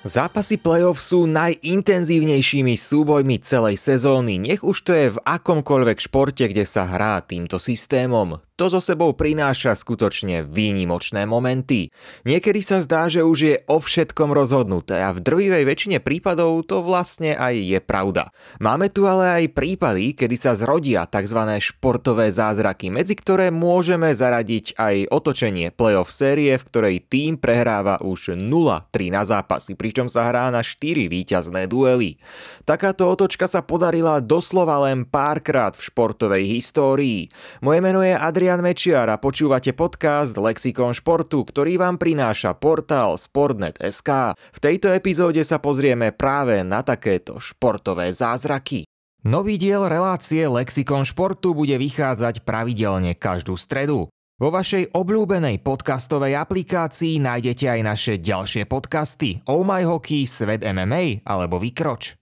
Zápasy playoff sú najintenzívnejšími súbojmi celej sezóny, nech už to je v akomkoľvek športe, kde sa hrá týmto systémom. To zo sebou prináša skutočne výnimočné momenty. Niekedy sa zdá, že už je o všetkom rozhodnuté a v drvivej väčšine prípadov to vlastne aj je pravda. Máme tu ale aj prípady, kedy sa zrodia tzv. športové zázraky, medzi ktoré môžeme zaradiť aj otočenie playoff série, v ktorej tým prehráva už 0-3 na zápasy, pričom sa hrá na 4 víťazné duely. Takáto otočka sa podarila doslova len párkrát v športovej histórii. Moje meno je Adrian Marian Mečiar a počúvate podcast Lexikon športu, ktorý vám prináša portál Sportnet.sk. V tejto epizóde sa pozrieme práve na takéto športové zázraky. Nový diel relácie Lexikon športu bude vychádzať pravidelne každú stredu. Vo vašej obľúbenej podcastovej aplikácii nájdete aj naše ďalšie podcasty Oh My Hockey, Svet MMA alebo Vykroč.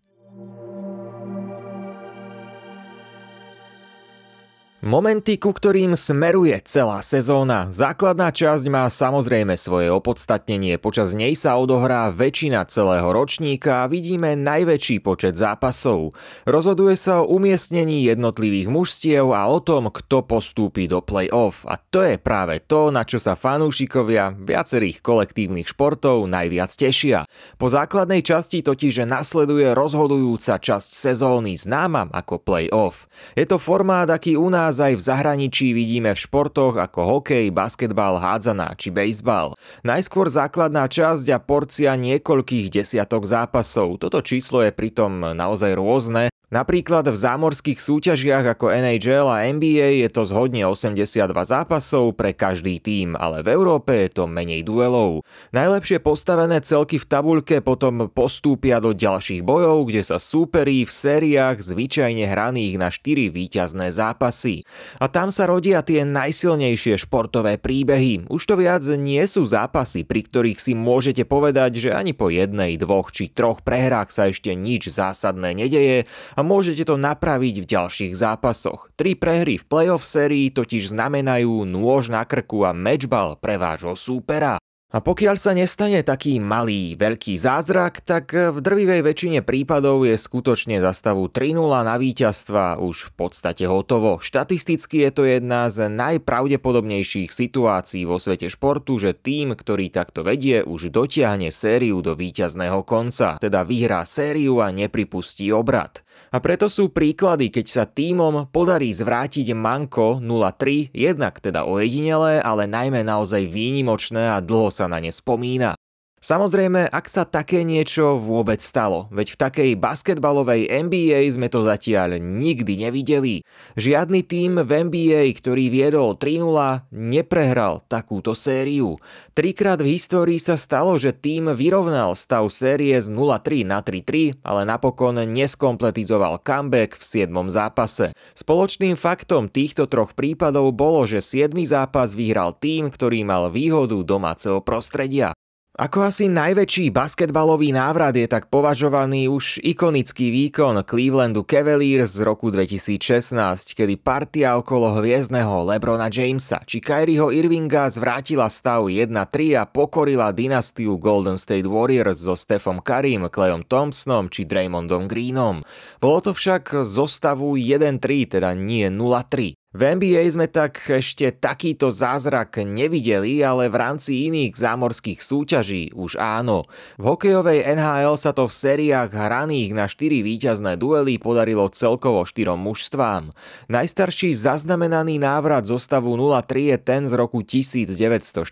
Momenty, ku ktorým smeruje celá sezóna. Základná časť má samozrejme svoje opodstatnenie, počas nej sa odohrá väčšina celého ročníka a vidíme najväčší počet zápasov. Rozhoduje sa o umiestnení jednotlivých mužstiev a o tom, kto postúpi do play-off. A to je práve to, na čo sa fanúšikovia viacerých kolektívnych športov najviac tešia. Po základnej časti totiž nasleduje rozhodujúca časť sezóny známa ako play-off. Je to formát, aký u nás nás aj v zahraničí vidíme v športoch ako hokej, basketbal, hádzaná či bejsbal. Najskôr základná časť a porcia niekoľkých desiatok zápasov. Toto číslo je pritom naozaj rôzne Napríklad v zámorských súťažiach ako NHL a NBA je to zhodne 82 zápasov pre každý tím, ale v Európe je to menej duelov. Najlepšie postavené celky v tabuľke potom postúpia do ďalších bojov, kde sa súperí v sériách zvyčajne hraných na 4 víťazné zápasy. A tam sa rodia tie najsilnejšie športové príbehy. Už to viac nie sú zápasy, pri ktorých si môžete povedať, že ani po jednej, dvoch či troch prehrách sa ešte nič zásadné nedeje a môžete to napraviť v ďalších zápasoch. Tri prehry v playoff sérii totiž znamenajú nôž na krku a matchball pre vášho súpera. A pokiaľ sa nestane taký malý, veľký zázrak, tak v drvivej väčšine prípadov je skutočne za stavu 3-0 na víťazstva už v podstate hotovo. Štatisticky je to jedna z najpravdepodobnejších situácií vo svete športu, že tým, ktorý takto vedie, už dotiahne sériu do víťazného konca, teda vyhrá sériu a nepripustí obrad. A preto sú príklady, keď sa týmom podarí zvrátiť Manko 0-3, jednak teda ojedinelé, ale najmä naozaj výnimočné a dlho sa na ne spomína. Samozrejme, ak sa také niečo vôbec stalo, veď v takej basketbalovej NBA sme to zatiaľ nikdy nevideli. Žiadny tým v NBA, ktorý viedol 3-0, neprehral takúto sériu. Trikrát v histórii sa stalo, že tým vyrovnal stav série z 0-3 na 3-3, ale napokon neskompletizoval comeback v 7. zápase. Spoločným faktom týchto troch prípadov bolo, že 7. zápas vyhral tým, ktorý mal výhodu domáceho prostredia. Ako asi najväčší basketbalový návrat je tak považovaný už ikonický výkon Clevelandu Cavaliers z roku 2016, kedy partia okolo hviezdneho Lebrona Jamesa či Kyrieho Irvinga zvrátila stav 1-3 a pokorila dynastiu Golden State Warriors so Stephom Currym, Clayom Thompsonom či Draymondom Greenom. Bolo to však zo stavu 1-3, teda nie 0-3. V NBA sme tak ešte takýto zázrak nevideli, ale v rámci iných zámorských súťaží už áno. V hokejovej NHL sa to v sériách hraných na 4 víťazné duely podarilo celkovo 4 mužstvám. Najstarší zaznamenaný návrat zo stavu 0-3 je ten z roku 1942.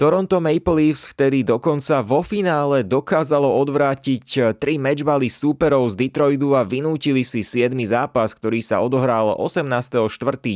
Toronto Maple Leafs vtedy dokonca vo finále dokázalo odvrátiť 3 mečbaly súperov z Detroitu a vynútili si 7. zápas, ktorý sa odohral 18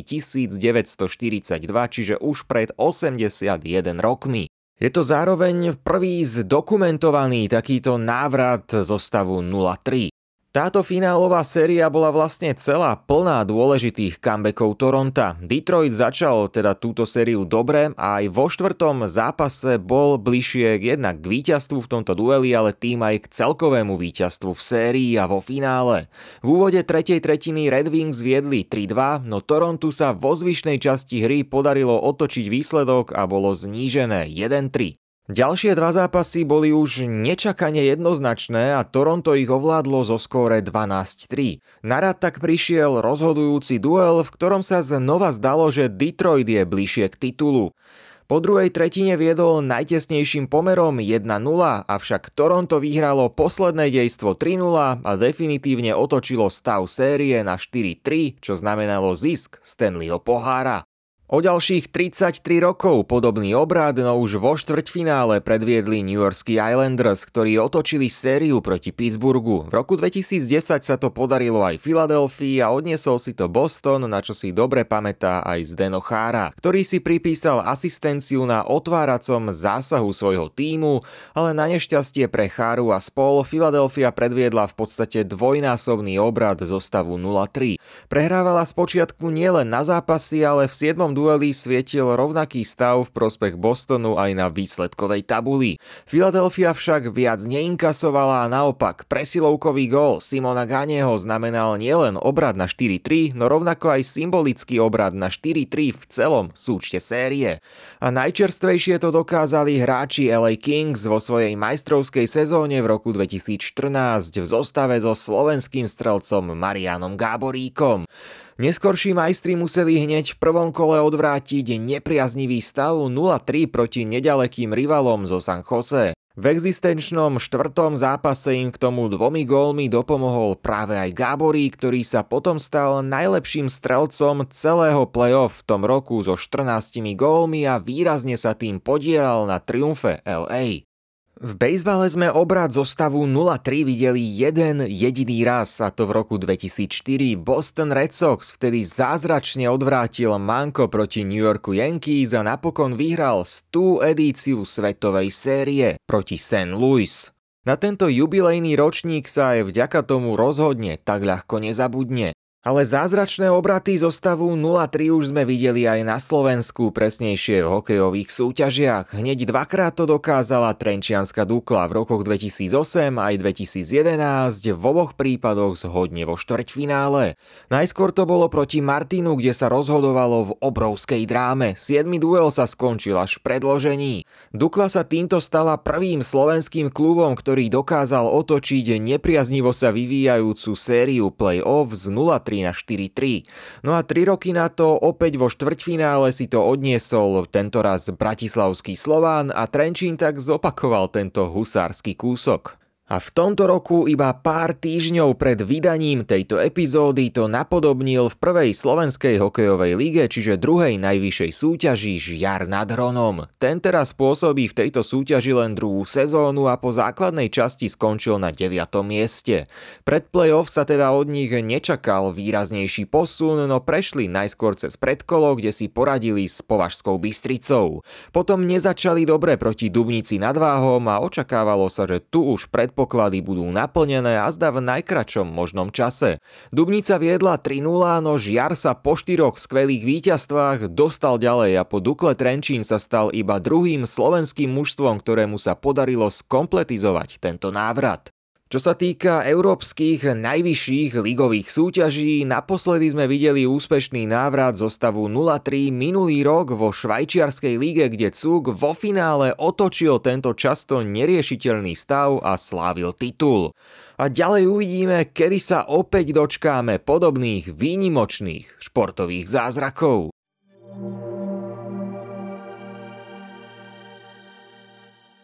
1942, čiže už pred 81 rokmi. Je to zároveň prvý zdokumentovaný takýto návrat zo stavu 03. Táto finálová séria bola vlastne celá plná dôležitých comebackov Toronta. Detroit začal teda túto sériu dobre a aj vo štvrtom zápase bol bližšie jednak k víťazstvu v tomto dueli, ale tým aj k celkovému víťazstvu v sérii a vo finále. V úvode tretej tretiny Red Wings viedli 3-2, no Torontu sa vo zvyšnej časti hry podarilo otočiť výsledok a bolo znížené 1-3. Ďalšie dva zápasy boli už nečakane jednoznačné a Toronto ich ovládlo zo skóre 12-3. Narad tak prišiel rozhodujúci duel, v ktorom sa znova zdalo, že Detroit je bližšie k titulu. Po druhej tretine viedol najtesnejším pomerom 1-0, avšak Toronto vyhralo posledné dejstvo 3-0 a definitívne otočilo stav série na 4-3, čo znamenalo zisk Stanleyho pohára. O ďalších 33 rokov podobný obrad, no už vo štvrťfinále predviedli New Yorkský Islanders, ktorí otočili sériu proti Pittsburghu. V roku 2010 sa to podarilo aj Filadelfii a odniesol si to Boston, na čo si dobre pamätá aj Zdeno Chára, ktorý si pripísal asistenciu na otváracom zásahu svojho týmu, ale na nešťastie pre Cháru a spol Filadelfia predviedla v podstate dvojnásobný obrad zo stavu 0-3. Prehrávala spočiatku nielen na zápasy, ale v 7 dueli svietil rovnaký stav v prospech Bostonu aj na výsledkovej tabuli. Philadelphia však viac neinkasovala a naopak presilovkový gól Simona Ganeho znamenal nielen obrad na 4-3, no rovnako aj symbolický obrad na 4-3 v celom súčte série. A najčerstvejšie to dokázali hráči LA Kings vo svojej majstrovskej sezóne v roku 2014 v zostave so slovenským strelcom Marianom Gáboríkom. Neskorší majstri museli hneď v prvom kole odvrátiť nepriaznivý stav 0-3 proti nedalekým rivalom zo San Jose. V existenčnom štvrtom zápase im k tomu dvomi gólmi dopomohol práve aj Gáborí, ktorý sa potom stal najlepším strelcom celého playoff v tom roku so 14 gólmi a výrazne sa tým podielal na triumfe LA. V bejzbale sme obrad zo stavu 0-3 videli jeden jediný raz, a to v roku 2004. Boston Red Sox vtedy zázračne odvrátil Manko proti New Yorku Yankees a napokon vyhral 100 edíciu svetovej série proti St. Louis. Na tento jubilejný ročník sa aj vďaka tomu rozhodne tak ľahko nezabudne. Ale zázračné obraty zo stavu 0-3 už sme videli aj na Slovensku, presnejšie v hokejových súťažiach. Hneď dvakrát to dokázala Trenčianska Dukla v rokoch 2008 aj 2011, v oboch prípadoch zhodne vo štvrťfinále. Najskôr to bolo proti Martinu, kde sa rozhodovalo v obrovskej dráme. 7. duel sa skončil až v predložení. Dukla sa týmto stala prvým slovenským klubom, ktorý dokázal otočiť nepriaznivo sa vyvíjajúcu sériu play-off z 0-3 na 4-3. No a 3 roky na to opäť vo štvrťfinále si to odniesol tentoraz bratislavský Slován a Trenčín tak zopakoval tento husársky kúsok. A v tomto roku iba pár týždňov pred vydaním tejto epizódy to napodobnil v prvej slovenskej hokejovej lige, čiže druhej najvyššej súťaži Žiar nad Hronom. Ten teraz pôsobí v tejto súťaži len druhú sezónu a po základnej časti skončil na 9. mieste. Pred playoff sa teda od nich nečakal výraznejší posun, no prešli najskôr cez predkolo, kde si poradili s Považskou Bystricou. Potom nezačali dobre proti Dubnici nad Váhom a očakávalo sa, že tu už pred predpoklady budú naplnené a zda v najkračom možnom čase. Dubnica viedla 3-0, no Žiar sa po štyroch skvelých víťazstvách dostal ďalej a po Dukle Trenčín sa stal iba druhým slovenským mužstvom, ktorému sa podarilo skompletizovať tento návrat. Čo sa týka európskych najvyšších ligových súťaží, naposledy sme videli úspešný návrat zo stavu 0-3 minulý rok vo švajčiarskej lige, kde Cuk vo finále otočil tento často neriešiteľný stav a slávil titul. A ďalej uvidíme, kedy sa opäť dočkáme podobných výnimočných športových zázrakov.